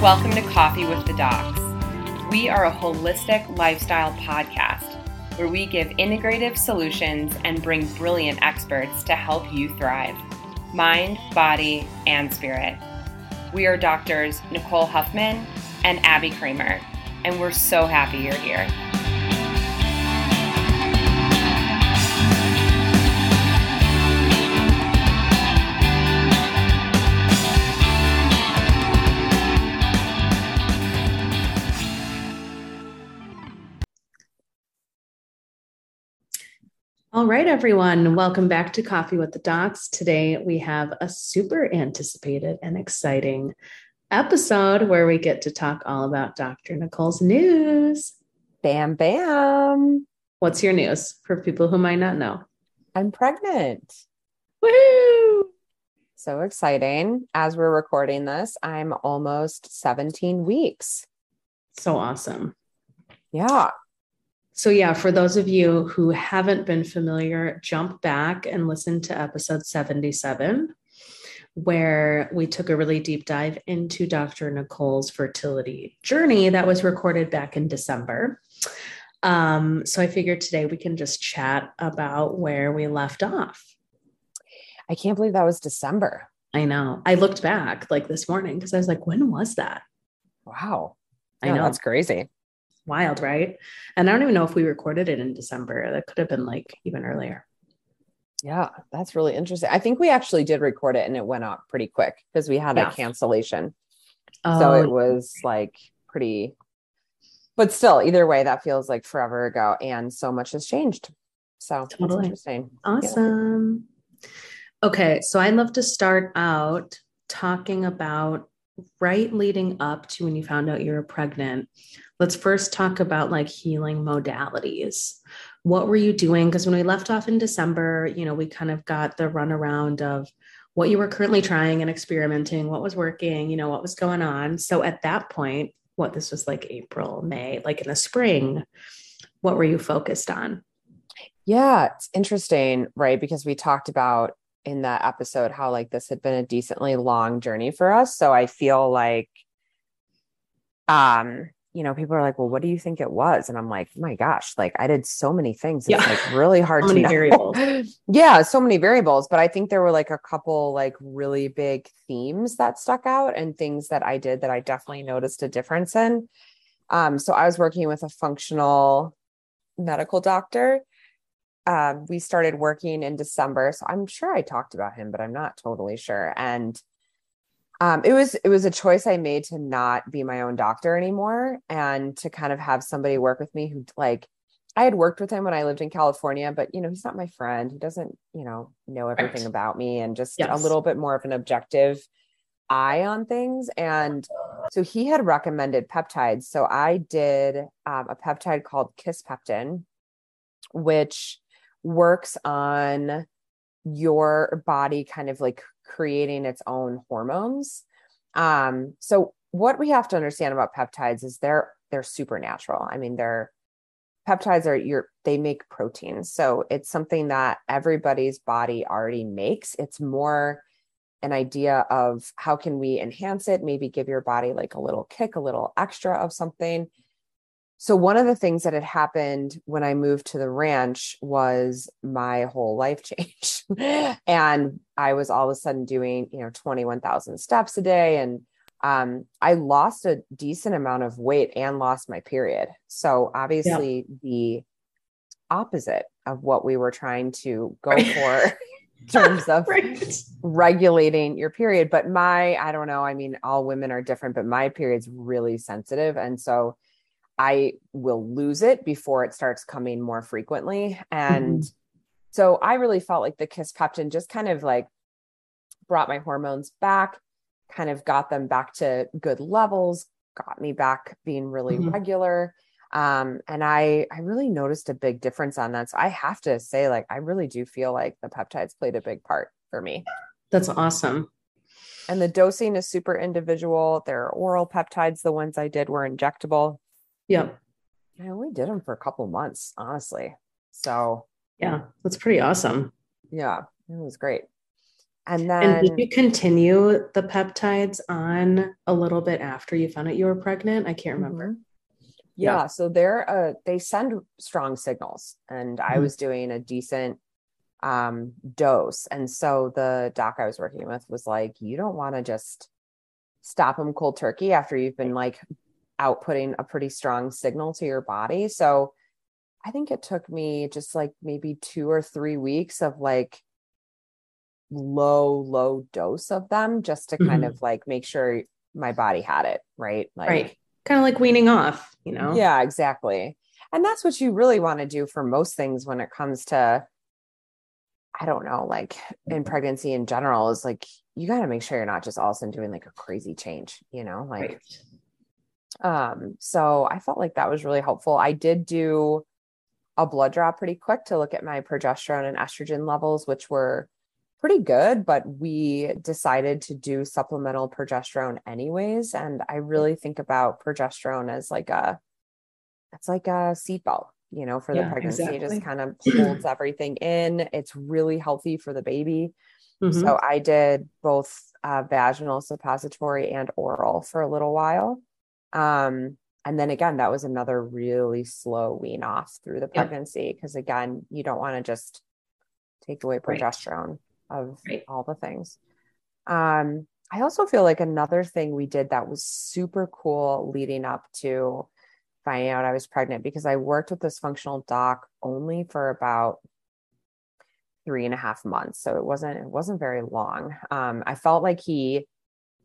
Welcome to Coffee with the Docs. We are a holistic lifestyle podcast where we give integrative solutions and bring brilliant experts to help you thrive mind, body, and spirit. We are doctors Nicole Huffman and Abby Kramer, and we're so happy you're here. All right, everyone. Welcome back to Coffee with the Docs. Today we have a super anticipated and exciting episode where we get to talk all about Dr. Nicole's news. Bam, bam. What's your news for people who might not know? I'm pregnant. Woohoo! So exciting. As we're recording this, I'm almost 17 weeks. So awesome. Yeah. So, yeah, for those of you who haven't been familiar, jump back and listen to episode 77, where we took a really deep dive into Dr. Nicole's fertility journey that was recorded back in December. Um, so, I figured today we can just chat about where we left off. I can't believe that was December. I know. I looked back like this morning because I was like, when was that? Wow. I know. That's crazy. Wild, right? And I don't even know if we recorded it in December. That could have been like even earlier. Yeah, that's really interesting. I think we actually did record it and it went up pretty quick because we had Yeah. a cancellation. Oh, So it was like pretty, but still, either way, that feels like forever ago and so much has changed. So Totally. interesting. Awesome. Okay, so I'd love to start out talking about right leading up to when you found out you were pregnant. Let's first talk about like healing modalities. What were you doing? Because when we left off in December, you know, we kind of got the runaround of what you were currently trying and experimenting, what was working, you know, what was going on. So at that point, what this was like April, May, like in the spring, what were you focused on? Yeah, it's interesting, right? Because we talked about in that episode how like this had been a decently long journey for us. So I feel like um, you know, people are like, "Well, what do you think it was?" And I'm like, "My gosh, like I did so many things. It's Yeah. like really hard So to know." variables. yeah, so many variables, but I think there were like a couple like really big themes that stuck out and things that I did that I definitely noticed a difference in. Um, so I was working with a functional medical doctor um, we started working in December. So I'm sure I talked about him, but I'm not totally sure. And um, it was it was a choice I made to not be my own doctor anymore and to kind of have somebody work with me who like I had worked with him when I lived in California, but you know, he's not my friend. He doesn't, you know, know everything Right. about me and just a little bit more of an objective eye on things. And so he had recommended peptides. So I did um, a peptide called Kisspeptin, which works on your body kind of like creating its own hormones. Um, so what we have to understand about peptides is they're they're supernatural. I mean, they're peptides are your they make proteins. So it's something that everybody's body already makes. It's more an idea of how can we enhance it, maybe give your body like a little kick, a little extra of something. So one of the things that had happened when I moved to the ranch was my whole life changed. and I was all of a sudden doing, you know, 21,000 steps a day and um I lost a decent amount of weight and lost my period. So obviously the opposite of what we were trying to go Right. for in terms of Right. regulating your period but my i don't know i mean all women are different but my period's really sensitive and so i will lose it before it starts coming more frequently and so i really felt like the kisspeptin just kind of like brought my hormones back kind of got them back to good levels got me back being really Mhm. regular um and i i really noticed a big difference on that so i have to say like i really do feel like the peptides played a big part for me That's awesome. and the dosing is super individual. There are oral peptides. The ones I did were injectable. Yep. I only did them for a couple months, honestly. So Yeah. That's pretty awesome. yeah, it was great. And then And did you continue the peptides on a little bit after you found out you were pregnant? I can't remember. Mhm. Yeah, so they're uh they send strong signals and I Mhm. was doing a decent um dose. And so the doc I was working with was like, you don't want to just stop them cold turkey after you've been like outputting a pretty strong signal to your body. So I think it took me just like maybe two or three weeks of like low, low dose of them just to kind Mhm. of like make sure my body had it, right? Like right. Kind of like weaning off, you know? yeah, exactly. And that's what you really want to do for most things when it comes to, I don't know, like in pregnancy in general, is like you got to make sure you're not just all of a sudden doing like a crazy change, you know? Like, Right. Um, so I felt like that was really helpful. I did do a blood draw pretty quick to look at my progesterone and estrogen levels, which were pretty good, but we decided to do supplemental progesterone anyways. And I really think about progesterone as like a, it's like a seatbelt, you know, for the Yeah, pregnancy. It just kind of holds everything in. It's really healthy for the baby. Mhm. So I did both uh, vaginal suppository and oral for a little while. Um, and then again, that was another really slow wean off through the pregnancy because again, you don't want to just take away Right. progesterone of Right. all the things. Um, I also feel like another thing we did that was super cool leading up to finding out I was pregnant because I worked with this functional doc only for about three and a half months. So it wasn't it wasn't very long. Um, I felt like he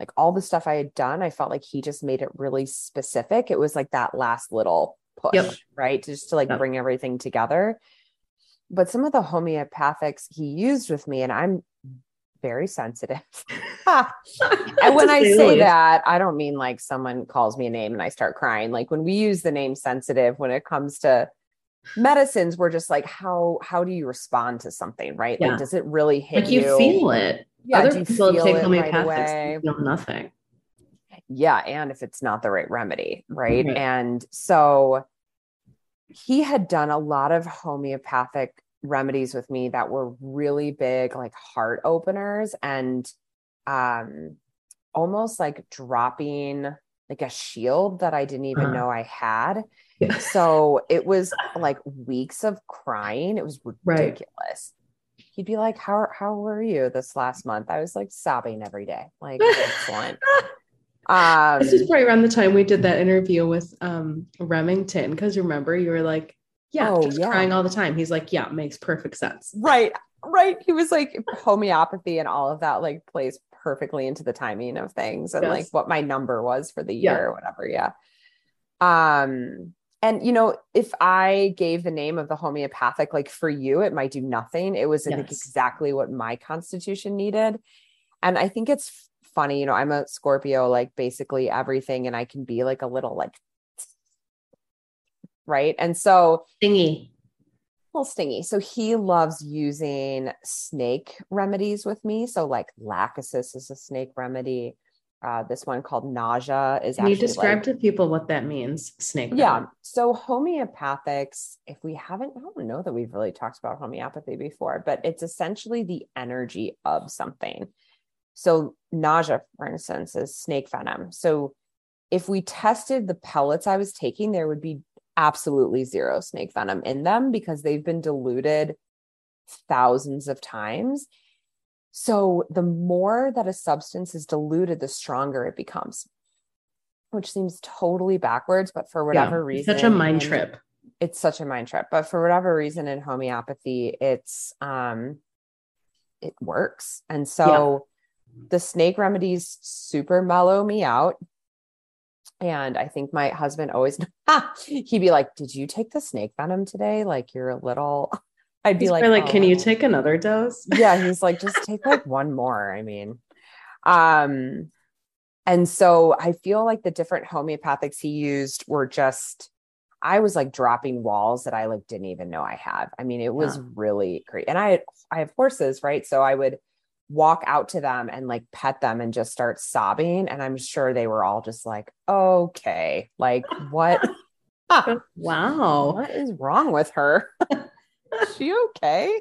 like all the stuff I had done, I felt like he just made it really specific. It was like that last little push, Yep. right? Just to like Yep. bring everything together. But some of the homeopathics he used with me, and I'm very sensitive. and when I say that, I don't mean like someone calls me a name and I start crying. Like when we use the name sensitive when it comes to medicines, we're just like, how how do you respond to something, right? Yeah. Like, does it really hit like you, feel it. Yeah, Other people take right homeopathics and feel nothing. Yeah, and if it's not the right remedy, right? Right. And so he had done a lot of homeopathic remedies with me that were really big like heart openers and um almost like dropping like a shield that I didn't even Uh-huh. know I had. Yeah. So it was like weeks of crying. It was Right. He'd be like, "How how were you this last month?" I was like sobbing every day. Like excellent. Um, This is probably around the time we did that interview with um Remington. Because remember, you were like, Yeah, Oh, yeah. crying all the time. He's like, Yeah, makes perfect sense. right, right. He was like homeopathy and all of that like plays perfectly into the timing of things and Yes. like what my number was for the Yeah. year or whatever. Yeah. Um, and you know, if I gave the name of the homeopathic, like for you, it might do nothing. It was I think exactly what my constitution needed. And I think it's funny, you know, I'm a Scorpio, like basically everything, and I can be like a little like right. And so Thingy. little stingy. So he loves using snake remedies with me. So like lachesis is a snake remedy. Uh, this one called Naja is actually Can you describe like- to people what that means? Snake. yeah. So homeopathics, if we haven't, I don't know that we've really talked about homeopathy before, but it's essentially the energy of something. So Naja, for instance, is snake venom. So if we tested the pellets I was taking, there would be absolutely zero snake venom in them because they've been diluted thousands of times. So the more that a substance is diluted, the stronger it becomes, which seems totally backwards, but for whatever Yeah, reason, Such a mind in- trip. it's such a mind trip but for whatever reason in homeopathy it's um it works. And so the snake remedies super mellow me out. And i think my husband always he'd be like did you take the snake venom today? Like you're a little i'd be He's like like, "Oh, can you take another dose? yeah he's like just take like one more i mean. Um and so i feel like the different homeopathics he used were just i was like dropping walls that i like didn't even know i had. I mean it was Yeah. really great. And i had i have horses right? So i would walk out to them and like pet them and just start sobbing. And i'm sure they were all just like okay like what Wow. what is wrong with her she okay?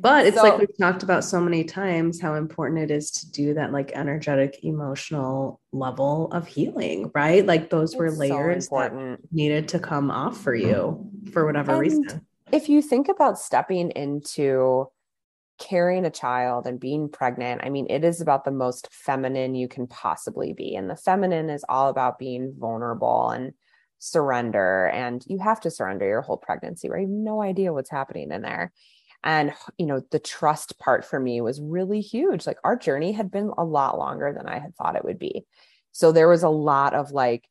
But it's So- like we've talked about so many times how important it is to do that like energetic emotional level of healing right? Like those were It's so layers that needed to come off for you for whatever And reason. if you think about stepping into carrying a child and being pregnant, I mean, it is about the most feminine you can possibly be. And the feminine is all about being vulnerable and surrender. And you have to surrender your whole pregnancy, right? You have no idea what's happening in there. And, you know, the trust part for me was really huge. Like our journey had been a lot longer than I had thought it would be. So there was a lot of like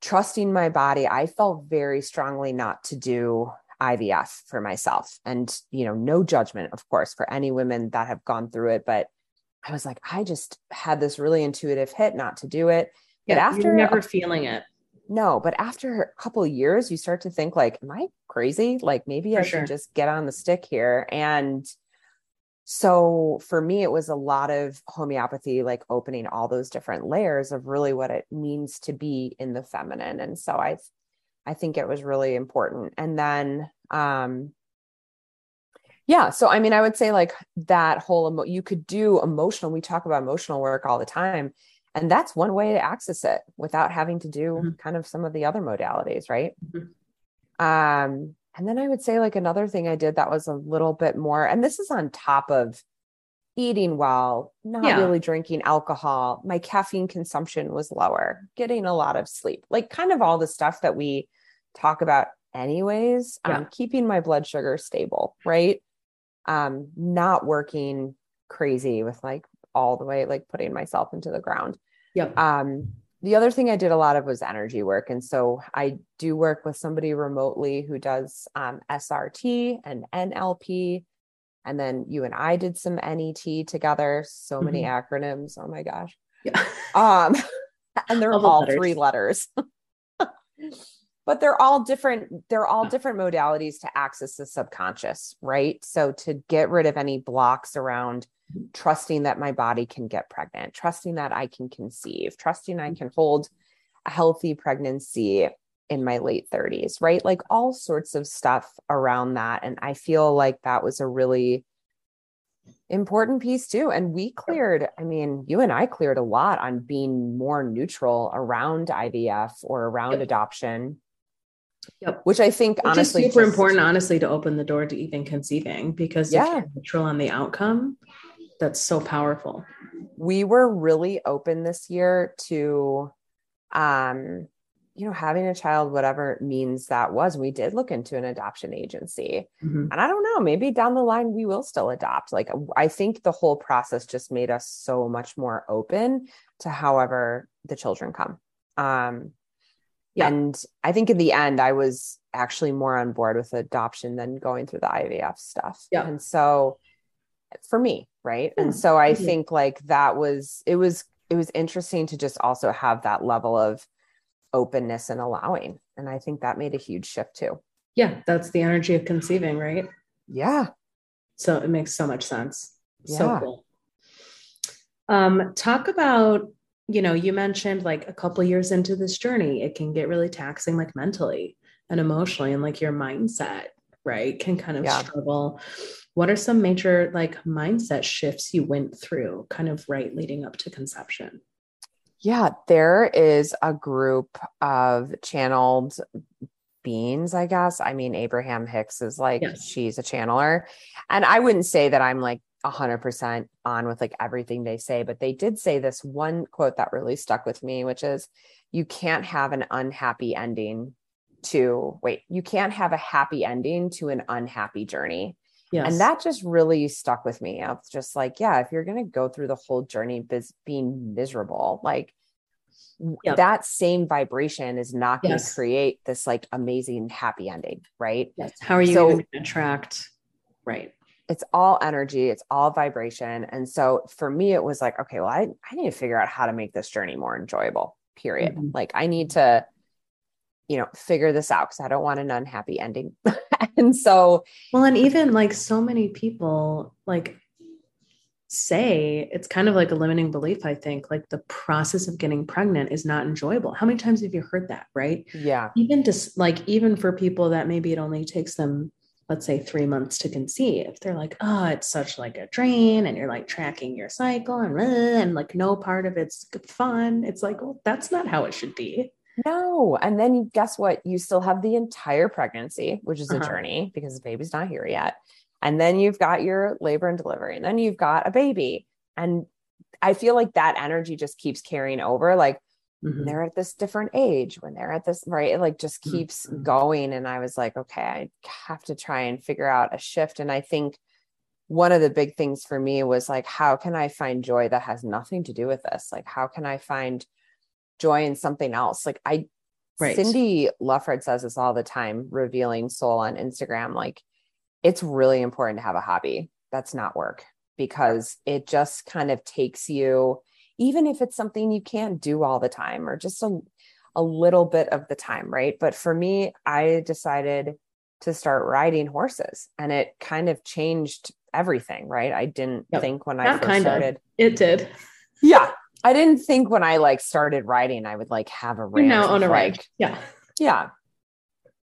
trusting my body. I felt very strongly not to do IVF for myself. And, you know, no judgment, of course, for any women that have gone through it. But I was like, I just had this really intuitive hit not to do it. But after a- never feeling it no, but after a couple of years, you start to think like, am I crazy? Like maybe For I sure. should just get on the stick here. And so for me, it was a lot of homeopathy, like opening all those different layers of really what it means to be in the feminine. And so I, I think it was really important. And then, um, yeah. So, I mean, I would say like that whole, emo- you could do emotional, we talk about emotional work all the time. And that's one way to access it without having to do Mhm. kind of some of the other modalities, right? Mhm. Um, and then I would say like another thing I did that was a little bit more, and this is on top of eating well, not Yeah. really drinking alcohol. My caffeine consumption was lower, getting a lot of sleep, like kind of all the stuff that we talk about anyways. Yeah. Um, keeping my blood sugar stable, right? Um, not working crazy with like all the way, like putting myself into the ground. Yep Um, the other thing I did a lot of was energy work. And so I do work with somebody remotely who does um, SRT and NLP. And then you and I did some NET together. So many acronyms. Oh my gosh. yeah Um, and they're All all, letters. three letters. but they're all different. They're all hmm. different modalities to access the subconscious, right? So to get rid of any blocks around trusting that my body can get pregnant, trusting that I can conceive, trusting I hmm. can hold a healthy pregnancy in my late 30s, right? Like all sorts of stuff around that. And I feel like that was a really important piece too. And we cleared, I mean, you and I cleared a lot on being more neutral around IVF or around adoption. Yep. Which I think Which honestly is super just- important, honestly, to open the door to even conceiving because if Yeah. you're neutral on the outcome, that's so powerful. we were really open this year to um you know having a child whatever means that was we did look into an adoption agency Mhm. and i don't know maybe down the line we will still adopt like i think the whole process just made us so much more open to however the children come um Yeah. and i think in the end i was actually more on board with adoption than going through the ivf stuff Yeah. and so for me right Yeah, and so i mhm. think like that was it was it was interesting to just also have that level of openness and allowing and i think that made a huge shift too Yeah, that's the energy of conceiving, right? yeah So it makes so much sense. So cool. Um, talk about, you know, you mentioned like a couple years into this journey, it can get really taxing, like mentally and emotionally, and like your mindset, right, can kind of Yeah. struggle. What are some major like mindset shifts you went through, kind of right leading up to conception? Yeah, there is a group of channeled beings, I guess. I mean, Abraham Hicks is like, Yes. she's a channeler. And I wouldn't say that I'm like 100% on with like everything they say, but they did say this one quote that really stuck with me, which is, you can't have an unhappy ending to, wait, you can't have a happy ending to an unhappy journey. Yes. And that just really stuck with me. I was just like, yeah, if you're going to go through the whole journey being miserable, like Yep. that same vibration is not going to Yes. create this like amazing happy ending, right? yes. How are you So- gonna attract? Right. It's all energy, it's all vibration. And so for me, it was like, okay, well, I, I need to figure out how to make this journey more enjoyable, period. Mhm. Like, I need to, you know, figure this out because I don't want an unhappy ending. and so, Well, and even like so many people like say it's kind of like a limiting belief, I think, like the process of getting pregnant is not enjoyable. How many times have you heard that, right? yeah, Even just like even for people that maybe it only takes them let's say three months to conceive, they're like, oh, it's such like a drain, and you're like tracking your cycle and and like no part of it's fun. It's like, well, that's not how it should be. No. And then guess what? You still have the entire pregnancy, which is a Uh-huh. journey because the baby's not here yet. And then you've got your labor and delivery, and then you've got a baby. And I feel like that energy just keeps carrying over. Like Mhm. they're at this different age, when they're at this, right? It like just keeps Mhm. going. And I was like, okay, I have to try and figure out a shift. And I think one of the big things for me was like, how can I find joy that has nothing to do with this? Like, how can I find joy in something else? Like, I, Right. Cindy Lufford says this all the time, revealing soul on Instagram. Like, it's really important to have a hobby that's not work because it just kind of takes you, even if it's something you can't do all the time or just a, a little bit of the time, right? But for me, I decided to start riding horses and it kind of changed everything, right? I didn't Yep. think when I first kind of. started. It did. Yeah. I didn't think when I like started riding, I would like have a ranch. now on with, a like, rank. Yeah. yeah.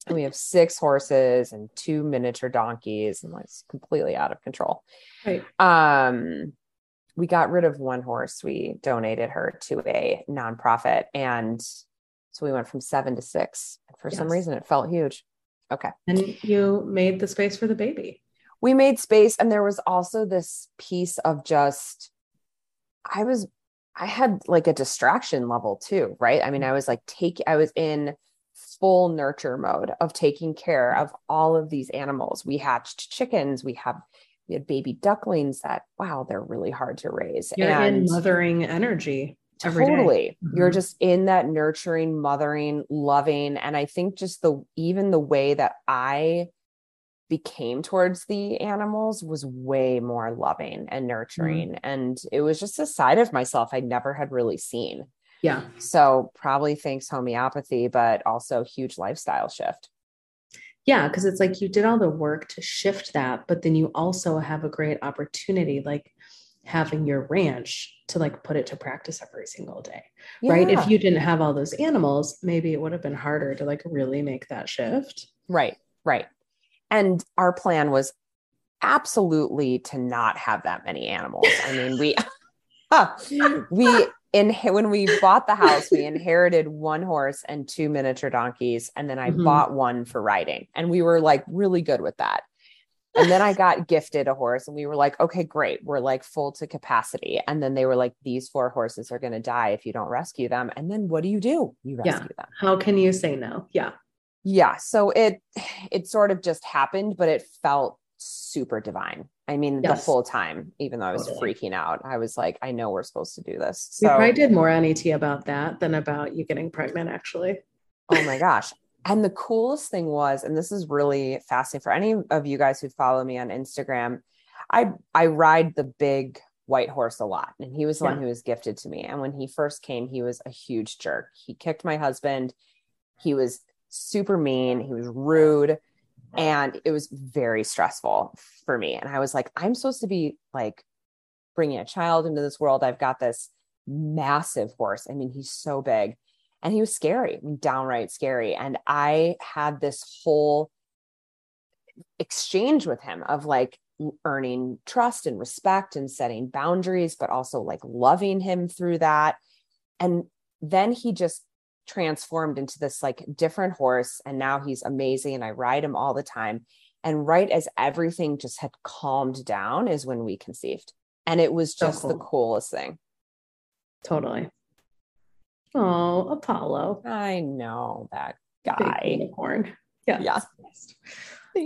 And we have six horses and two miniature donkeys and like it's completely out of control. Right. Um we got rid of one horse. We donated her to a nonprofit and so we went from 7 to 6. And for some reason it felt huge. Okay. And you made the space for the baby. We made space and there was also this piece of just I was I had like a distraction level too, right? I mean, I was like take I was in full nurture mode of taking care of all of these animals. We hatched chickens, we have we had baby ducklings that wow, they're really hard to raise. You're and in mothering energy every day. totally you're Mhm. just in that nurturing mothering loving and i think just the even the way that i became towards the animals was way more loving and nurturing and it was just a side of myself i never had really seen Yeah. so probably thanks homeopathy but also huge lifestyle shift Yeah. Cause it's like you did all the work to shift that, but then you also have a great opportunity, like having your ranch to like put it to practice every single day. Right. If you didn't have all those animals, maybe it would have been harder to like really make that shift. Right, right. And our plan was absolutely to not have that many animals. I mean, we we in when we bought the house, we inherited one horse and two miniature donkeys, and then I Mhm. bought one for riding, and we were like really good with that. And then I got gifted a horse, and we were like, okay, great, we're like full to capacity. And then they were like, these four horses are going to die if you don't rescue them. And then what do you do? You Yeah. rescue them How can you say no? Yeah. yeah so it it sort of just happened but it felt super divine. I mean Yes. the whole time even though i was Totally. freaking out i was like i know we're supposed to do this. We so probably did more on ET about that than about you getting pregnant, actually. oh my gosh. And the coolest thing was and this is really fascinating for any of you guys who follow me on instagram i i ride the big white horse a lot and he was the one who was gifted to me. And when he first came he was a huge jerk. He kicked my husband. He was super mean. He was rude and it was very stressful for me and i was like i'm supposed to be like bringing a child into this world. I've got this massive horse. I mean he's so big. And he was scary I mean, downright scary and i had this whole exchange with him of like earning trust and respect and setting boundaries but also like loving him through that. And then he just transformed into this like different horse and now he's amazing and I ride him all the time and right as everything just had calmed down is when we conceived and it was So just the coolest thing Totally. Oh, Apollo. I know that Big guy unicorn. Yeah. Yeah.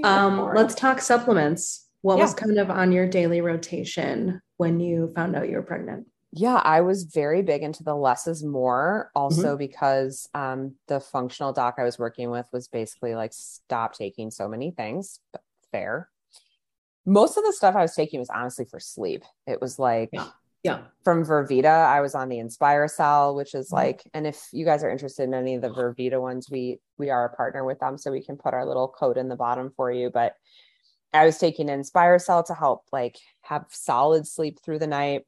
Um, Unicorn. let's talk supplements. What was kind of on your daily rotation when you found out you were pregnant? Yeah i was very big into the less is more Mm-hmm. also because um the functional doc i was working with was basically like stop taking so many things but fair most of the stuff i was taking was honestly for sleep it was like Yeah. Yeah. from Vervita, I was on the Inspire Cell, which is Mhm. like, and if you guys are interested in any of the Vervita ones, we we are a partner with them, so we can put our little code in the bottom for you. But I was taking Inspire Cell to help like have solid sleep through the night.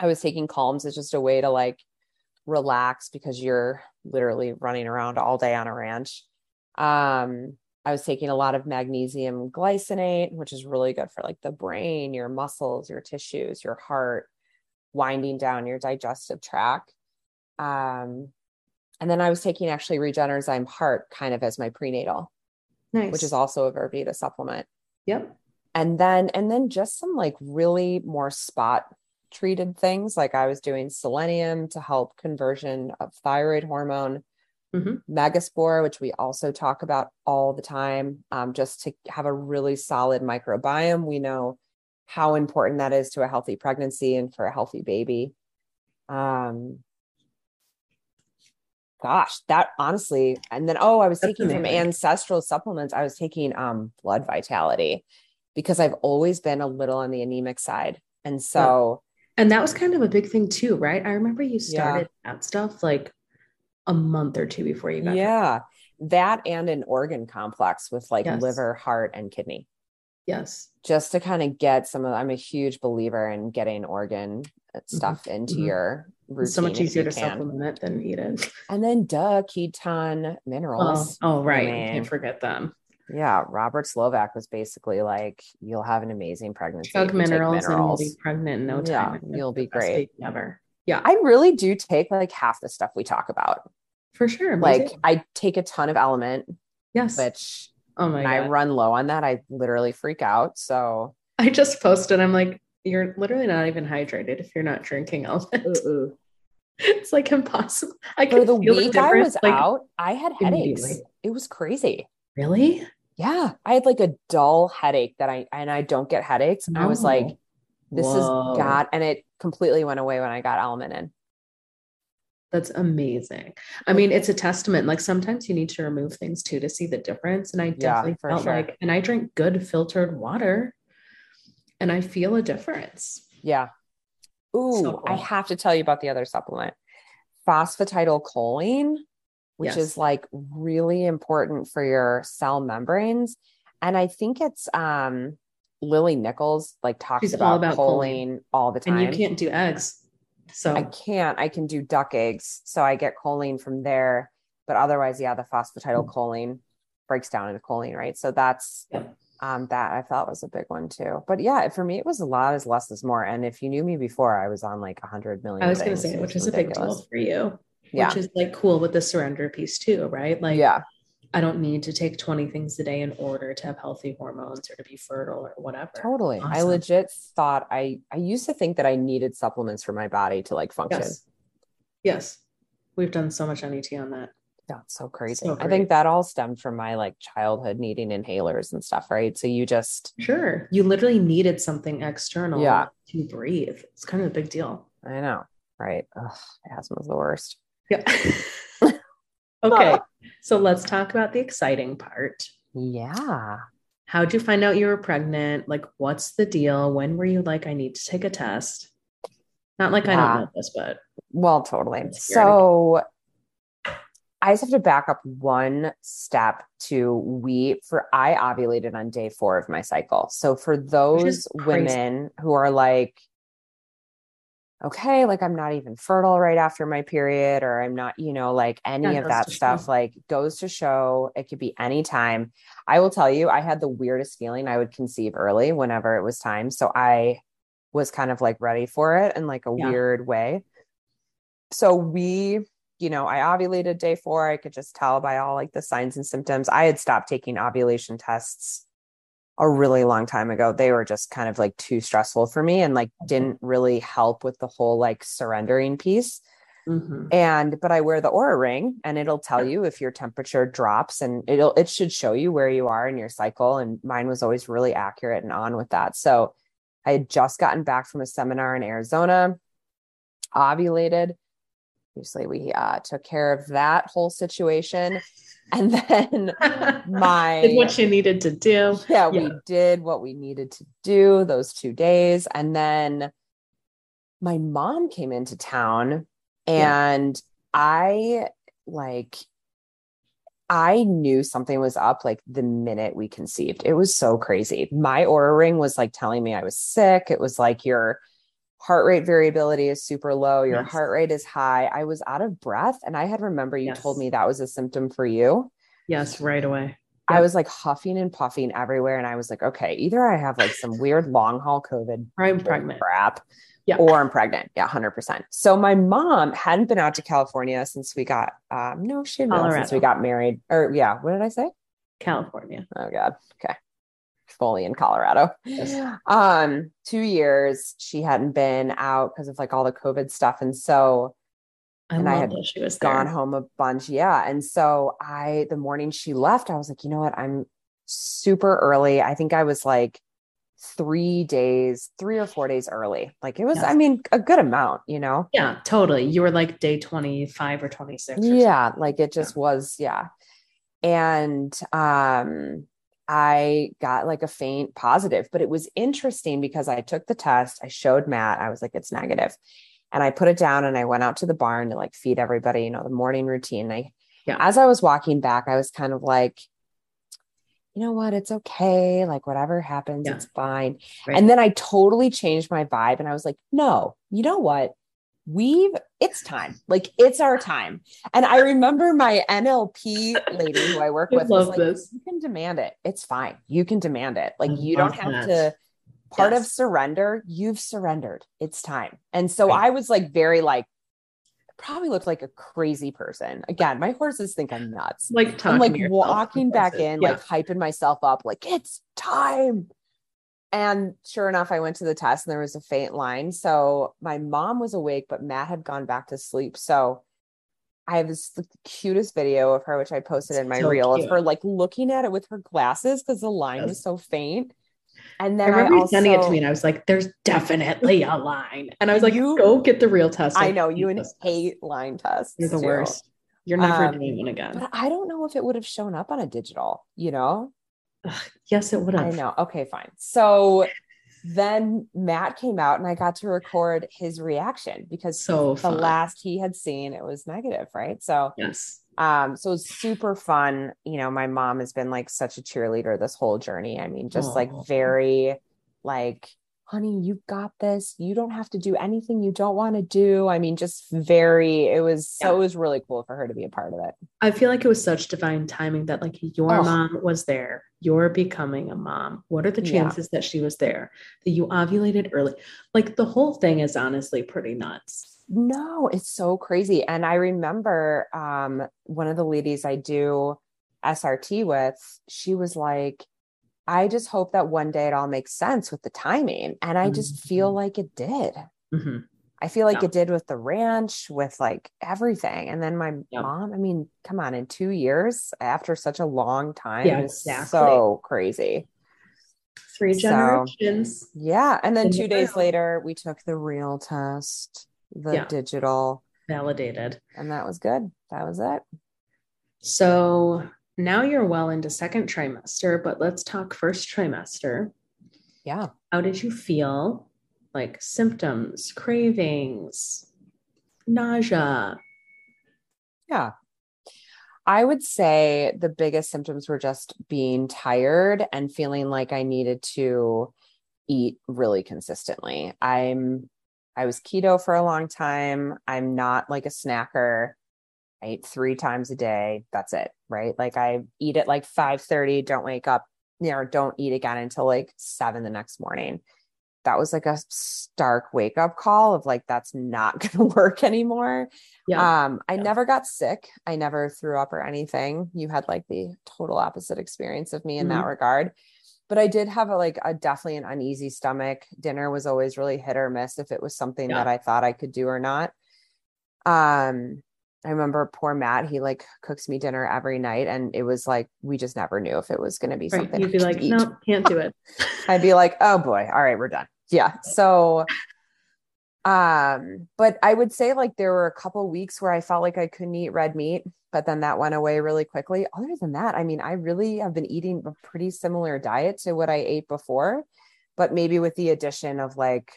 I was taking Calms as just a way to like relax because you're literally running around all day on a ranch. Um, I was taking a lot of magnesium glycinate, which is really good for like the brain, your muscles, your tissues, your heart, winding down your digestive tract. Um, and then I was taking actually Regenerzyme Heart kind of as my prenatal, Nice. which is also a Vervita supplement. Yep. And then, and then just some like really more spot treated things. Like I was doing selenium to help conversion of thyroid hormone, Mhm. megaspore, which we also talk about all the time, um, just to have a really solid microbiome. We know how important that is to a healthy pregnancy and for a healthy baby. Um, gosh, that honestly, and then oh, I was That's taking amazing. ancestral supplements. I was taking um blood vitality because I've always been a little on the anemic side. And so And that was kind of a big thing too, right? I remember you Yeah. started that stuff like a month or two before you got yeah, that and an organ complex with like Yes. liver, heart, and kidney. Yes. Just to kind of get some of I'm a huge believer in getting organ uh, stuff into mhm. your routine. It's so much easier to can. supplement it than eat it. And then duh, ketone Oh, minerals. oh right. I You can't forget them. Yeah, Robert Slovak was basically like, "You'll have an amazing pregnancy. Chug take minerals, and you'll be pregnant in no Yeah, time. and you'll be great. baby Ever. Yeah, I really do take like half the stuff we talk about. for sure. Like. I take a ton of LMNT, yes. which oh my when I run low on that, I literally freak out. So I just posted. I'm like, you're literally not even hydrated if you're not drinking LMNT. it's like impossible. I for can the feel week I was like, out, I had headaches. It was crazy. Really? Yeah, I had like a dull headache that I and I don't get headaches. I was like, oh, this Whoa. is God, and it completely went away when I got almond in. That's amazing. I mean, it's a testament. Like sometimes you need to remove things too to see the difference. And I definitely for felt sure. like, and I drink good filtered water and I feel a difference. Yeah. Ooh, So I have to tell you about the other supplement, phosphatidylcholine, which Yes. is like really important for your cell membranes. And I think it's um Lily Nichols like talks She's about, about choline, choline. all the time. And you can't do eggs. So I can't. I can do duck eggs, so I get choline from there. But otherwise, yeah, the phosphatidylcholine breaks down into choline, right? So that's Yep. um that I thought was a big one too. But yeah, for me, it was a lot is less is more. And if you knew me before, I was on like a hundred million. I was going to say, which is a big deal for you, Yeah, which is like cool with the surrender piece too, right? Like, yeah, I don't need to take 20 things a day in order to have healthy hormones or to be fertile or whatever. totally. I legit thought I I used to think that I needed supplements for my body to like function. Yes. Yes. We've done so much NET on that. That's so crazy. So I think that all stemmed from my like childhood needing inhalers and stuff, right? So you just Sure. You literally needed something external Yeah. to breathe. It's kind of a big deal. I know, right? Ugh, asthma's the worst. Yeah. okay. So let's talk about the exciting part. Yeah. How'd you find out you were pregnant? Like, what's the deal? When were you like, I need to take a test? Not like I don't know this, but Well, totally. So I just have to back up one step to we for I ovulated on day four of my cycle. So for those women who are like, okay, like I'm not even fertile right after my period, or I'm not, you know, like any it of that stuff, show. like goes to show it could be any time. I will tell you, I had the weirdest feeling I would conceive early whenever it was time. So I was kind of like ready for it in like a Yeah. weird way. So we, you know, I ovulated day four. I could just tell by all like the signs and symptoms. I had stopped taking ovulation tests a really long time ago. They were just kind of like too stressful for me and like didn't really help with the whole like surrendering piece. Mhm. And but I wear the Oura ring and it'll tell you if your temperature drops and it'll it should show you where you are in your cycle. And mine was always really accurate and on with that. So I had just gotten back from a seminar in Arizona, ovulated. Obviously, we uh, took care of that whole situation. And then my Did what you needed to do. yeah, we did what we needed to do those two days. And then my mom came into town Yeah. and I like, I knew something was up like the minute we conceived. It was so crazy. My Oura ring was like telling me I was sick. It was like your heart rate variability is super low, your Yes. heart rate is high. I was out of breath. And I had remember you Yes. told me that was a symptom for you. Yes, right away. I was like huffing and puffing everywhere. And I was like, okay, either I have like some weird long haul COVID Or I'm pregnant. crap. Yeah. Or I'm pregnant. Yeah, 100%. So my mom hadn't been out to California since we got, um, no, she had been out since we got married. Or yeah, what did I say? California. Oh God. Okay. Fully in Colorado. Yes. Um, two years she hadn't been out because of like all the COVID stuff. And so I And I had she was gone there. home a bunch. Yeah. And so I, the morning she left, I was like, you know what? I'm super early. I think I was like three days, three or four days early. Like it was, Yes. I mean, a good amount, you know? Yeah, totally. You were like day 25 or 26. or Yeah. Like it just was, yeah. And um, I got like a faint positive, but it was interesting because I took the test, I showed Matt, I was like, it's negative. And I put it down and I went out to the barn to like feed everybody, you know, the morning routine. I Yeah. as I was walking back, I was kind of like, you know what, it's okay. Like whatever happens, Yeah. it's fine. Right. And then I totally changed my vibe and I was like, no, you know what? We've it's time. Like it's our time. And I remember my NLP lady who I work I with was love like, this. you can demand it. It's fine. You can demand it. Like I you don't have that. to part of surrender, you've surrendered. It's time. And so Right. I was like very like probably looked like a crazy person. Again, my horses think I'm nuts. Like I'm like walking back in, yeah. like hyping myself up, like it's time. And sure enough, I went to the test and there was a faint line. So my mom was awake, but Matt had gone back to sleep. So I have this the cutest video of her, which I posted in my So reel cute. of her like looking at it with her glasses because the line Yes. was so faint. And then I, remember you also, sending it to me and I was like, there's definitely a line. And I was like, You- go get the real test. I Like, know you and hate line tests. You're the too. worst. You're never Um, doing one again. But I don't know if it would have shown up on a digital, you know? Yes, it would have. I know. Okay, fine. So then Matt came out and I got to record his reaction because So the last he had seen it was negative, right? So yes. um so it's super fun. You know, my mom has been like such a cheerleader this whole journey. I mean, just like very like honey, you've got this. You don't have to do anything you don't want to do. I mean, just very it was so Yeah. it was really cool for her to be a part of it. I feel like it was such divine timing that like your Oh. mom was there. You're becoming a mom. What are the Yeah. chances that she was there? That you ovulated early? Like the whole thing is honestly pretty nuts. No, it's so crazy. And I remember um one of the ladies I do SRT with, she was like, I just hope that one day it all makes sense with the timing. And I just feel Mhm. like it did. Mhm. I feel like Yeah. it did with the ranch, with like everything. And then my Yeah. mom, I mean, come on, in two years after such a long time, Yeah, exactly. so crazy. Three So- generations. Yeah. And then two days later, we took the real test, the Yeah. digital, Validated. and that was good. That was it. So now you're well into second trimester, but let's talk first trimester. Yeah. How did you feel? Like symptoms, cravings, nausea. Yeah. I would say the biggest symptoms were just being tired and feeling like I needed to eat really consistently. I'm I was keto for a long time. I'm not like a snacker. I eat 3 times a day. That's it, right? Like I eat at like 5:30, don't wake up, you know, don't eat again until like 7 the next morning. That was like a stark wake up call of like that's not going to work anymore. Yeah. Um, I Yeah. never got sick. I never threw up or anything. You had like the total opposite experience of me in that regard. But I did have a like a definitely an uneasy stomach. Dinner was always really hit or miss if it was something Yeah. that I thought I could do or not. Um, I remember poor Matt, he like cooks me dinner every night, and it was like we just never knew if it was going to be right. something. You'd be like, no, can't do it. I'd be like, oh boy, all right, we're done. Yeah. So um, but I would say like there were a couple weeks where I felt like I couldn't eat red meat, but then that went away really quickly. Other than that, I mean, I really have been eating a pretty similar diet to what I ate before, but maybe with the addition of like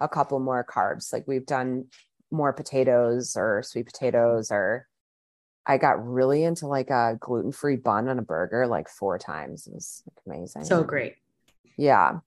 a couple more carbs. Like we've done more potatoes or sweet mm-hmm. potatoes or I got really into like a gluten-free bun on a burger like four times. It was like, amazing. So great. Yeah.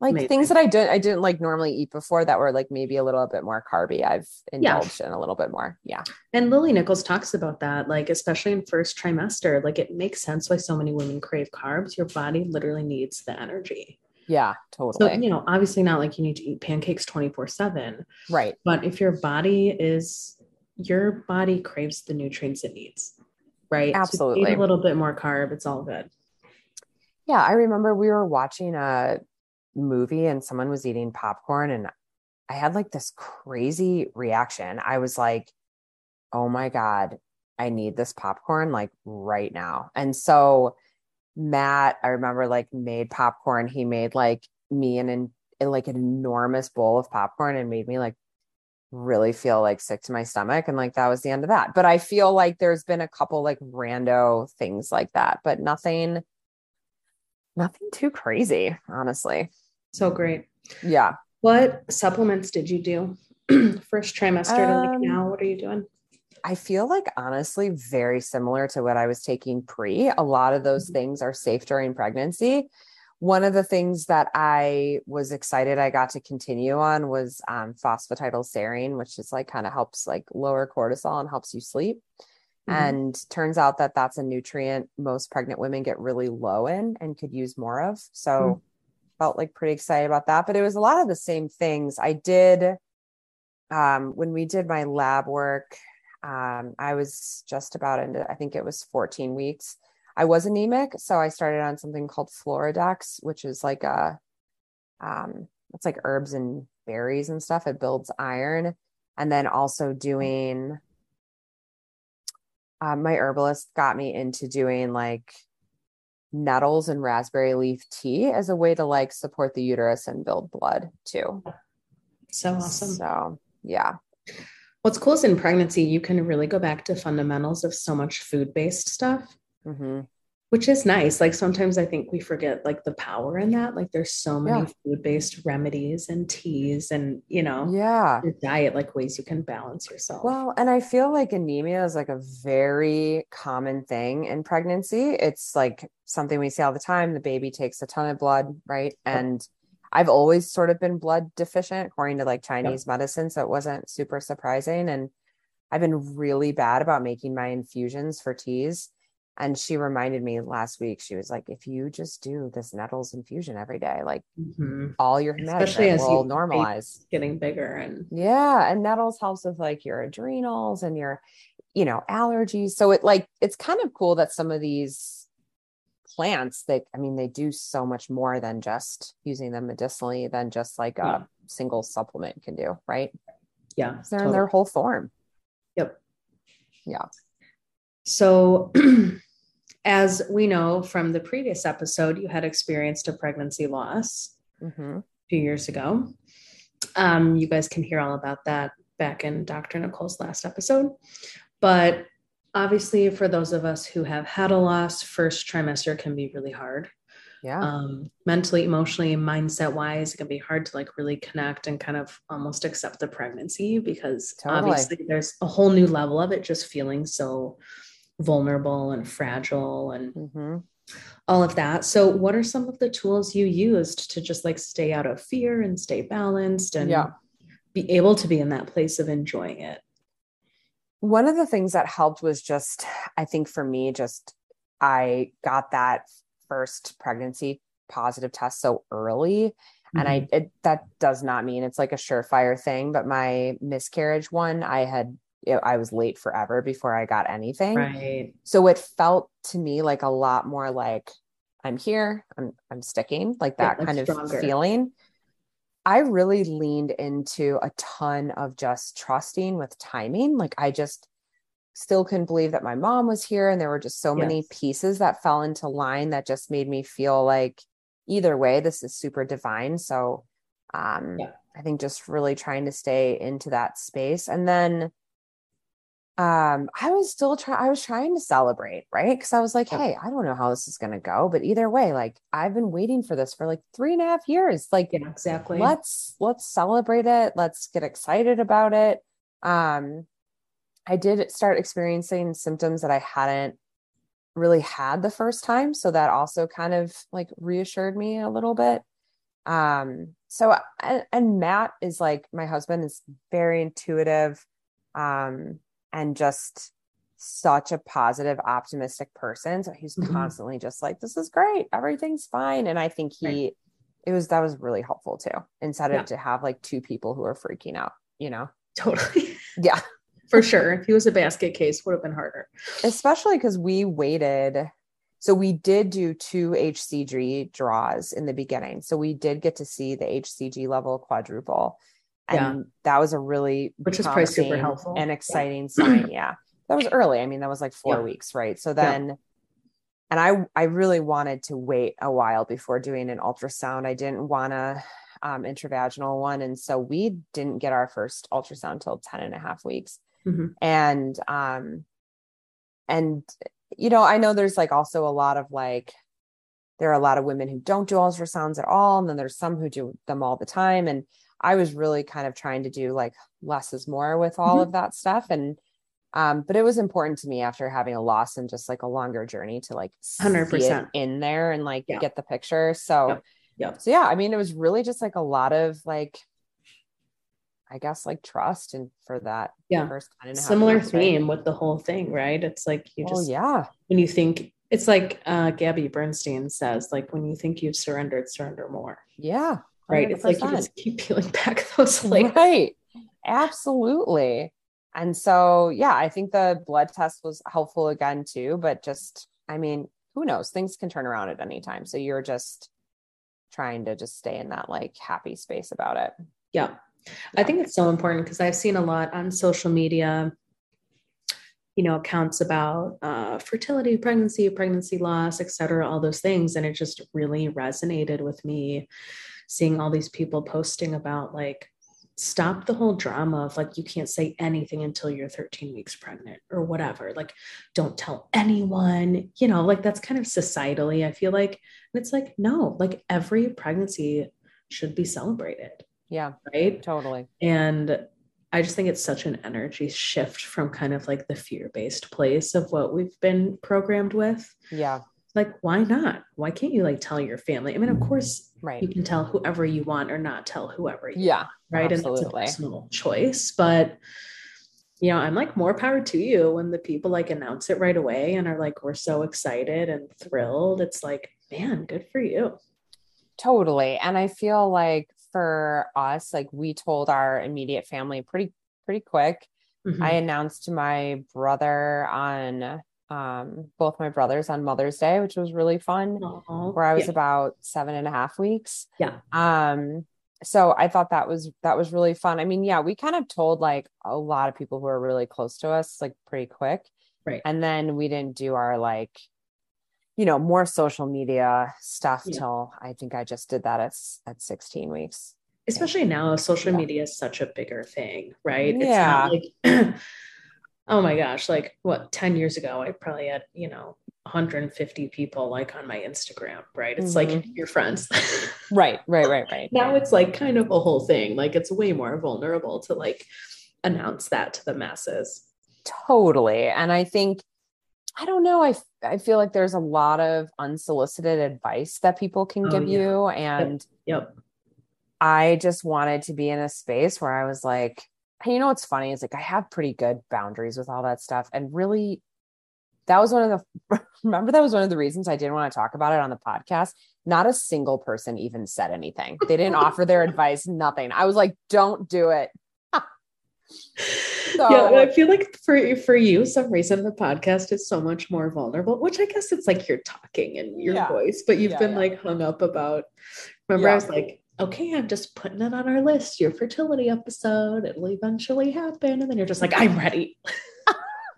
like Amazing. things that I didn't I didn't like normally eat before that were like maybe a little bit more carby. I've indulged in a little bit more. Yeah. And Lily Nichols talks about that, like, especially in first trimester, like, it makes sense why so many women crave carbs. Your body literally needs the energy. Yeah, totally. So, you know, obviously not like you need to eat pancakes 24 7, right. but if your body is, your body craves the nutrients it needs, right? So Absolutely. eat a little bit more carb, it's all good. Yeah, I remember we were watching a movie and someone was eating popcorn and I had like this crazy reaction. I was like, "Oh my god, I need this popcorn like right now." And so Matt, I remember like made popcorn. He made like me an, an like an enormous bowl of popcorn and made me like really feel like sick to my stomach and like that was the end of that. But I feel like there's been a couple like rando things like that, but nothing nothing too crazy, honestly. So great. Yeah. What supplements did you do first trimester to like Um, now? What are you doing? I feel like honestly very similar to what I was taking pre. A lot of those Mhm. things are safe during pregnancy. One of the things that I was excited I got to continue on was um, phosphatidylserine, which is like kind of helps like lower cortisol and helps you sleep. Mhm. And turns out that that's a nutrient most pregnant women get really low in and could use more of. So felt like pretty excited about that. But it was a lot of the same things. I did um, when we did my lab work. Um, I was just about into, I think it was 14 weeks. I was anemic, so I started on something called Floradix, which is like a, um, it's like herbs and berries and stuff. It builds iron, and then also doing. Um, my herbalist got me into doing like nettles and raspberry leaf tea as a way to like support the uterus and build blood too. So awesome. So yeah, What's cool is in pregnancy, you can really go back to fundamentals of so much food based stuff, hmm which is nice. Like sometimes I think we forget like the power in that. Like there's so many Yeah. food based remedies and teas and, you know, yeah. your diet, like ways you can balance yourself. Well, and I feel like anemia is like a very common thing in pregnancy. It's like something we see all the time. The baby takes a ton of blood, right? And I've always sort of been blood deficient according to like Chinese medicine. So it wasn't super surprising. And I've been really bad about making my infusions for teas. And she reminded me last week, she was like, if you just do this nettles infusion every day, like Mhm. all your Especially as will you- normalize. getting bigger and Yeah, and nettles helps with like your adrenals and your, you know, allergies. So it like it's kind of cool that some of these plants they I mean they do so much more than just using them medicinally than just like a Yeah. single supplement can do, right? yeah. They're in their whole form. Yep. Yeah. So, as we know from the previous episode, you had experienced a pregnancy loss hmm a few years ago. Um, you guys can hear all about that back in Dr. Nicole's last episode. But obviously, for those of us who have had a loss, first trimester can be really hard. Yeah. Um, mentally, emotionally, mindset wise, it can be hard to like really connect and kind of almost accept the pregnancy because Totally. obviously there's a whole new level of it just feeling so vulnerable and fragile and hmm all of that. So, what are some of the tools you used to just like stay out of fear and stay balanced and Yeah. be able to be in that place of enjoying it? One of the things that helped was just, I think for me, just I got that first pregnancy positive test so early. And I, mm-hmm. it, that does not mean it's like a surefire thing, but my miscarriage one, I had, know, I was late forever before I got anything. right. So it felt to me like a lot more like I'm here, I'm I'm sticking, like that kind of stronger. feeling. I really leaned into a ton of just trusting with timing. Like I just still couldn't believe that my mom was here and there were just so many pieces that fell into line that just made me feel like either way this is super divine. So um Yeah. I think just really trying to stay into that space and then um i was still trying i was trying to celebrate right? Because i was like hey i don't know how this is going to go but either way like i've been waiting for this for like three and a half years. Like Yeah, exactly. let's let's celebrate it. Let's get excited about it. Um i did start experiencing symptoms that i hadn't really had the first time so that also kind of like reassured me a little bit. Um, so and, and Matt is like my husband is very intuitive. Um and just such a positive, optimistic person. So he's mm-hmm. constantly just like, this is great. Everything's fine. And I think he, right. it was, that was really helpful too, instead yeah. of to have like two people who are freaking out, you know? Totally. Yeah. For sure. If he was a basket case, would have been harder. Especially because we waited. So we did do two HCG draws in the beginning. So we did get to see the HCG level quadruple. And yeah. that was a really which is probably super helpful and exciting yeah. sign. Yeah that was early. I mean, that was like four yeah. weeks, right? So then, and I I really wanted to wait a while before doing an ultrasound. I didn't want to um, intravaginal one, and so we didn't get our first ultrasound till 10 and a half weeks. Mm-hmm. And um, and you know, I know there's like also a lot of like there are a lot of women who don't do ultrasounds at all, and then there's some who do them all the time. And I was really kind of trying to do like less is more with all mm-hmm. of that stuff, and um, but it was important to me after having a loss and just like a longer journey to like 100% in there and like yeah. get the picture. So, yep. Yep. so yeah, I mean, it was really just like a lot of like, I guess like trust and for that yeah first similar theme right? with the whole thing, right? It's like you just yeah when you think it's like uh Gabby Bernstein says, like when you think you've surrendered, surrender more. Yeah. 100%. Right. It's like you just keep peeling back those layers. Right. Absolutely. And so, yeah, I think the blood test was helpful again too, but just, I mean, who knows? Things can turn around at any time. So you're just trying to just stay in that like happy space about it. Yeah. yeah. I think it's so important because I've seen a lot on social media, you know, accounts about uh, fertility, pregnancy, pregnancy loss, et cetera, all those things. And it just really resonated with me seeing all these people posting about like, stop the whole drama of like you can't say anything until you're 13 weeks pregnant or whatever. Like don't tell anyone you know like that's kind of societally i feel like. And it's like no like every pregnancy should be celebrated. Yeah. Right? Totally. And i just think it's such an energy shift from kind of like the fear-based place of what we've been programmed with. Yeah. Like why not? Why can't you like tell your family? I mean of course right. you can tell whoever you want or not tell whoever yeah want, right? Absolutely. and that's a personal choice but you know i'm like more power to you when the people like announce it right away and are like we're so excited and thrilled. It's like man good for you. Totally. And i feel like for us like we told our immediate family pretty pretty quick mm-hmm. i announced to my brother on um, both my brothers on Mother's Day, which was really fun, Aww. where I was yeah. about seven and a half weeks. Yeah. Um, so I thought that was that was really fun. I mean, yeah, we kind of told like a lot of people who are really close to us like pretty quick. Right. And then we didn't do our like, you know, more social media stuff yeah. till I think I just did that at at 16 weeks. Especially now, social yeah. media is such a bigger thing, right? Yeah. It's not like oh my gosh, like what 10 years ago, I probably had, you know, 150 people like on my Instagram, right? It's mm-hmm. like your friends. right, right, right, right. now it's like kind of a whole thing. Like it's way more vulnerable to like announce that to the masses. Totally. And I think I don't know. I I feel like there's a lot of unsolicited advice that people can oh, give yeah. you. And yep. yep. I just wanted to be in a space where I was like, you know what's funny is like I have pretty good boundaries with all that stuff. And really, that was one of the remember that was one of the reasons I didn't want to talk about it on the podcast. Not a single person even said anything. They didn't offer their advice, nothing. I was like, don't do it. so, yeah, I feel like for for you, some reason the podcast is so much more vulnerable, which I guess it's like you're talking and your yeah. voice, but you've yeah, been yeah. like hung up about. Remember, I was like, okay, I'm just putting it on our list, your fertility episode. It'll eventually happen. And then you're just like, I'm ready.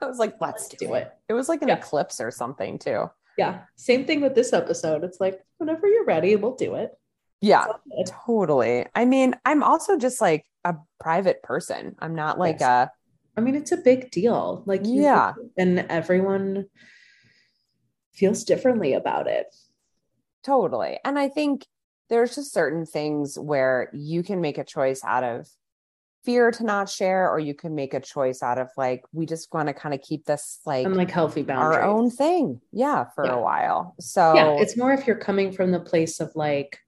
I was like, let's, let's do, it. it. It was like an eclipse or something too. Yeah. Same thing with this episode. It's like, whenever you're ready, we'll do it. Yeah, totally. I mean, I'm also just like a private person. I'm not like yes. a. I mean, it's a big deal. Like, yeah. And everyone feels differently about it. Totally. And I think there's just certain things where you can make a choice out of fear to not share or you can make a choice out of like we just want to kind of keep this like and like healthy boundaries our own thing yeah for yeah. a while so yeah it's more if you're coming from the place of like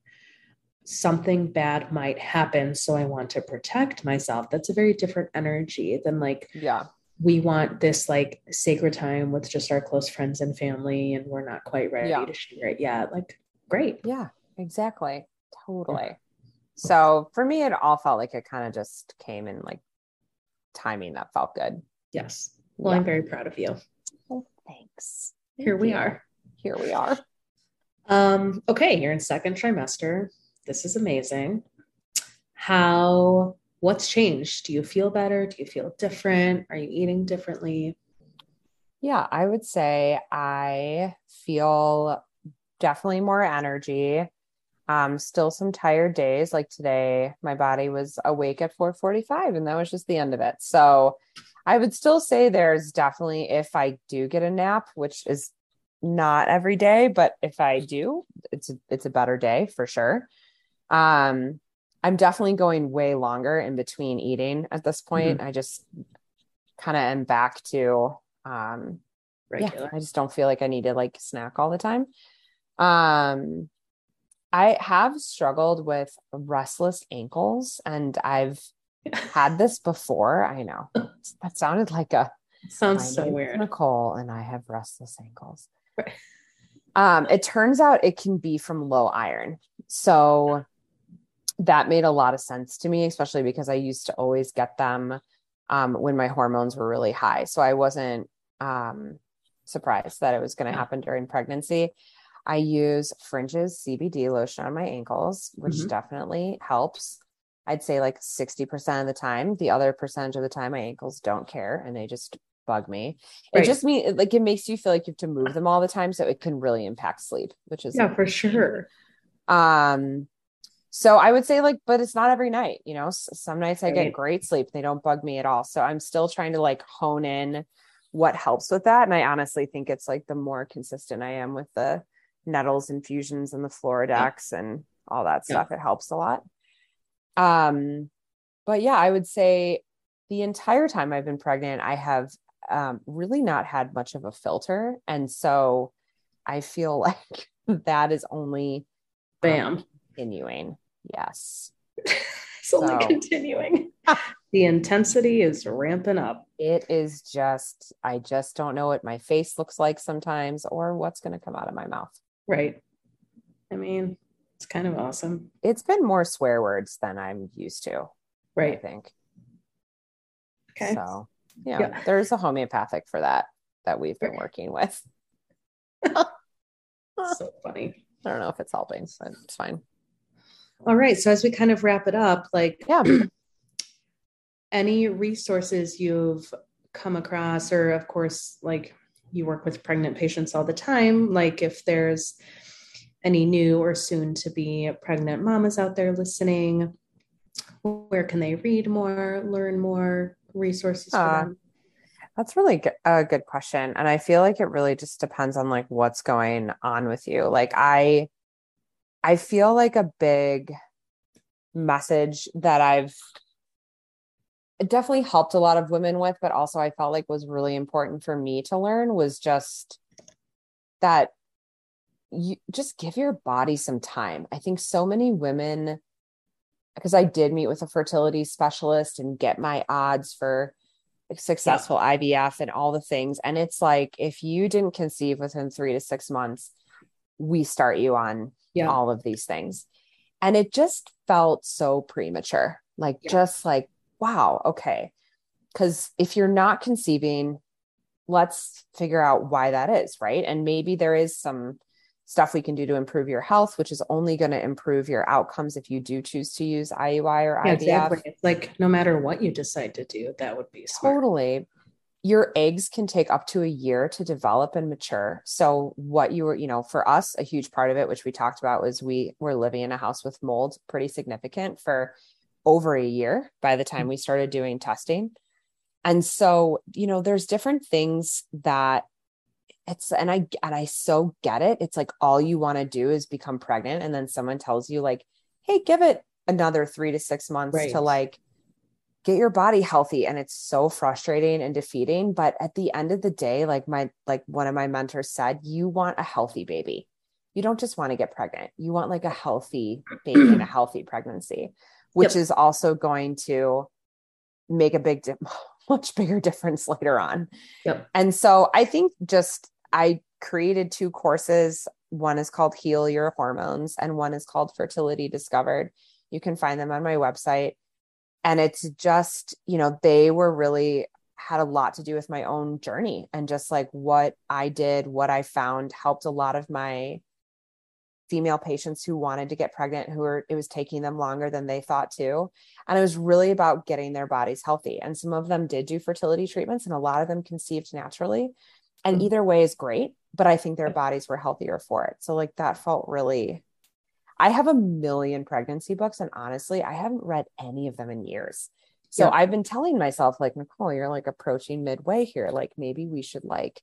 something bad might happen so i want to protect myself. That's a very different energy than like yeah. we want this like sacred time with just our close friends and family and we're not quite ready Yeah. to share it yet. Like great. Yeah exactly. Totally. So for me it all felt like it kind of just came in like timing that felt good. Yes. Well Yeah. i'm very proud of you. Well, thanks. Here Thank we are. Here we are. Um okay you're in second trimester this is amazing how what's changed do you feel better do you feel different are you eating differently Yeah, I would say I feel definitely more energy. Um, still some tired days. Like today, my body was awake at 4:45, and that was just the end of it. So I would still say there's definitely if I do get a nap, which is not every day, but if I do, it's a, it's a better day for sure. Um, I'm definitely going way longer in between eating at this point. I just kind of am back to um regular yeah, I just don't feel like I need to like snack all the time. Um, I have struggled with restless ankles, and I've had this before. I know that sounded like a sounds so weird Nicole, and I have restless ankles. Right. Um, it turns out it can be from low iron. So that made a lot of sense to me, especially because I used to always get them um, when my hormones were really high. So I wasn't um, surprised that it was going to happen during pregnancy. I use Fringes CBD lotion on my ankles, which Mhm. definitely helps. I'd say like 60% of the time. The other percentage of the time, my ankles don't care and they just bug me. Right. It just means like it makes you feel like you have to move them all the time. So it can really impact sleep, which is yeah for sure um so i would say like but it's not every night you know some nights i get great sleep they don't bug me at all. So i'm still trying to like hone in what helps with that and i honestly think it's like the more consistent i am with the nettles infusions and the floradix and all that Yeah. stuff it helps a lot. Um but yeah i would say the entire time i've been pregnant i have um, really not had much of a filter and so i feel like that is only bam continuing. Yes. it's only So- continuing the intensity is ramping up It is just, I just don't know what my face looks like sometimes or what's going to come out of my mouth. right i mean it's kind of awesome It's been more swear words than I'm used to, Right. I think. okay So, yeah, Yeah. there's a homeopathic for that that we've been working with. so funny I don't know if it's helping, but it's fine. All right so as we kind of wrap it up like Yeah. any resources you've come across or of course like you work with pregnant patients all the time like if there's any new or soon to be pregnant mamas out there listening where can they read more learn more resources Uh, That's really g- a good question. And I feel like it really just depends on like what's going on with you. Like I I feel like a big message that I've definitely helped a lot of women with, but also I felt like was really important for me to learn was just that you just give your body some time. I think so many women because I did meet with a fertility specialist and get my odds for successful IVF and all the things. And it's like, if you didn't conceive within three to six months, we start you on yeah all of these things. And it just felt so premature. Like, Yeah. just like, wow, okay. Because if you're not conceiving, let's figure out why that is, right? And maybe there is some stuff we can do to improve your health, which is only going to improve your outcomes if you do choose to use IUI or Yeah, IVF. exactly. It's like no matter what you decide to do, that would be smart. Totally. Your eggs can take up to a year to develop and mature. So what you were, you know, for us, a huge part of it, which we talked about, was we were living in a house with mold, pretty significant for over a year by the time mm. we started doing testing. And so, you know, there's different things that it's and I and I so get it. It's like all you want to do is become pregnant and then someone tells you like, "Hey, give it another 3 to 6 months Right. to like get your body healthy." And it's so frustrating and defeating, but at the end of the day, like my like one of my mentors said, you want a healthy baby. you don't just want to get pregnant. You want like a healthy baby and a healthy pregnancy, which yep. is also going to make a big, di- much bigger difference later on. Yep. And so I think just I created two courses. One is called Heal Your Hormones, and one is called Fertility Discovered. You can find them on my website. And it's just, you know, they were really had a lot to do with my own journey and just like what I did, what I found helped a lot of my female patients who wanted to get pregnant who were it was taking them longer than they thought to. And it was really about getting their bodies healthy. And some of them did do fertility treatments and a lot of them conceived naturally. And mm-hmm. either way is great but i think their bodies were healthier for it. So like that felt really i have a million pregnancy books and honestly i haven't read any of them in years so yeah. i've been telling myself like nicole you're like approaching midway here like maybe we should like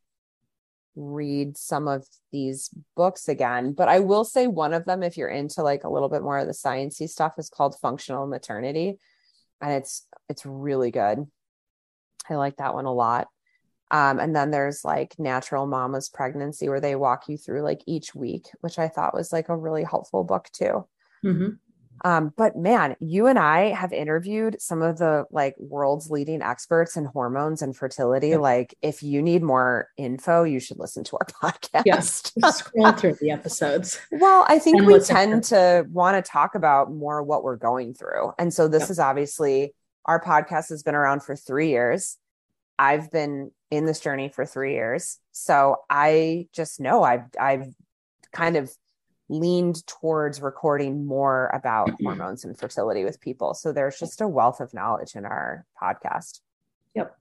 read some of these books again. But I will say one of them, if you're into like a little bit more of the sciencey stuff, is called Functional Maternity, and it's it's really good. I like that one a lot. Um, and then there's like Natural Mama's Pregnancy, where they walk you through like each week, which I thought was like a really helpful book too. Mm-hmm. Um, but man, you and I have interviewed some of the like world's leading experts in hormones and fertility. Like, if you need more info, you should listen to our podcast. Yes, scroll through the episodes. Well, I think we tend to want to talk about more what we're going through, and so this yep. is obviously our podcast has been around for three years. I've been in this journey for three years, so I just know I've I've kind of leaned towards recording more about hormones and fertility with people. So there's just a wealth of knowledge in our podcast. Yep.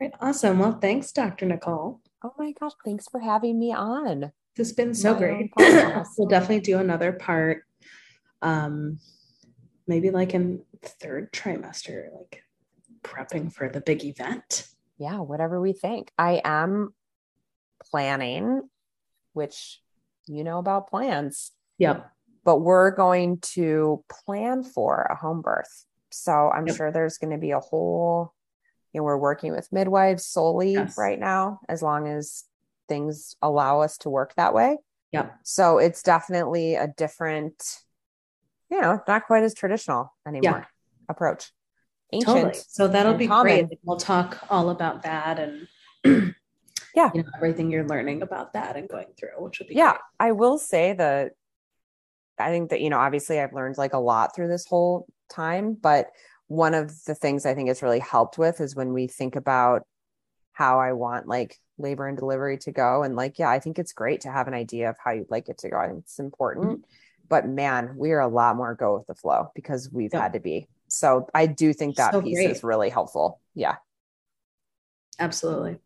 Right. Awesome. Well, thanks, Dr. Nicole. Oh my gosh. Thanks for having me on. This has been so my great. we'll definitely do another part. Um, maybe like in third trimester, like prepping for the big event. Yeah, whatever we think. I am planning, which you know about plans. Yep. But we're going to plan for a home birth. So I'm yep. sure there's going to be a whole, you know, we're working with midwives solely yes. right now, as long as things allow us to work that way. Yep. So it's definitely a different, you know, not quite as traditional anymore yeah. approach. Ancient. Totally. So that'll be common. great. We'll talk all about that and yeah you know everything you're learning about that and going through which would be yeah great. i will say that i think that you know obviously i've learned like a lot through this whole time but one of the things i think it's really helped with is when we think about how i want like labor and delivery to go and like yeah i think it's great to have an idea of how you'd like it to go i think it's important mm-hmm. but man we are a lot more go with the flow because we've yeah. had to be so i do think that so piece great. is really helpful yeah absolutely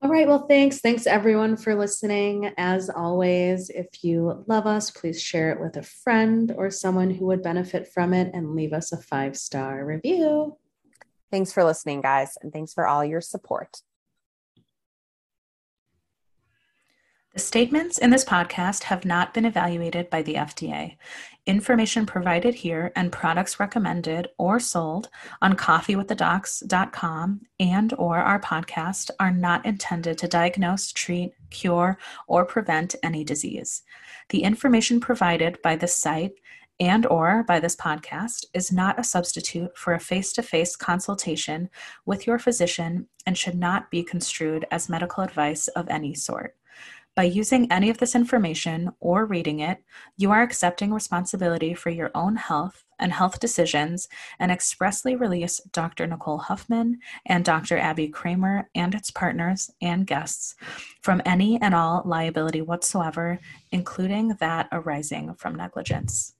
all right. Well, thanks. Thanks everyone for listening. As always, if you love us, please share it with a friend or someone who would benefit from it and leave us a five star review. Thanks for listening, guys, and thanks for all your support. The statements in this podcast have not been evaluated by the FDA. Information provided here and products recommended or sold on coffeewiththedocs.com and or our podcast are not intended to diagnose, treat, cure, or prevent any disease. The information provided by this site and or by this podcast is not a substitute for a face-to-face consultation with your physician and should not be construed as medical advice of any sort. By using any of this information or reading it, you are accepting responsibility for your own health and health decisions and expressly release Dr. Nicole Huffman and Dr. Abby Kramer and its partners and guests from any and all liability whatsoever, including that arising from negligence.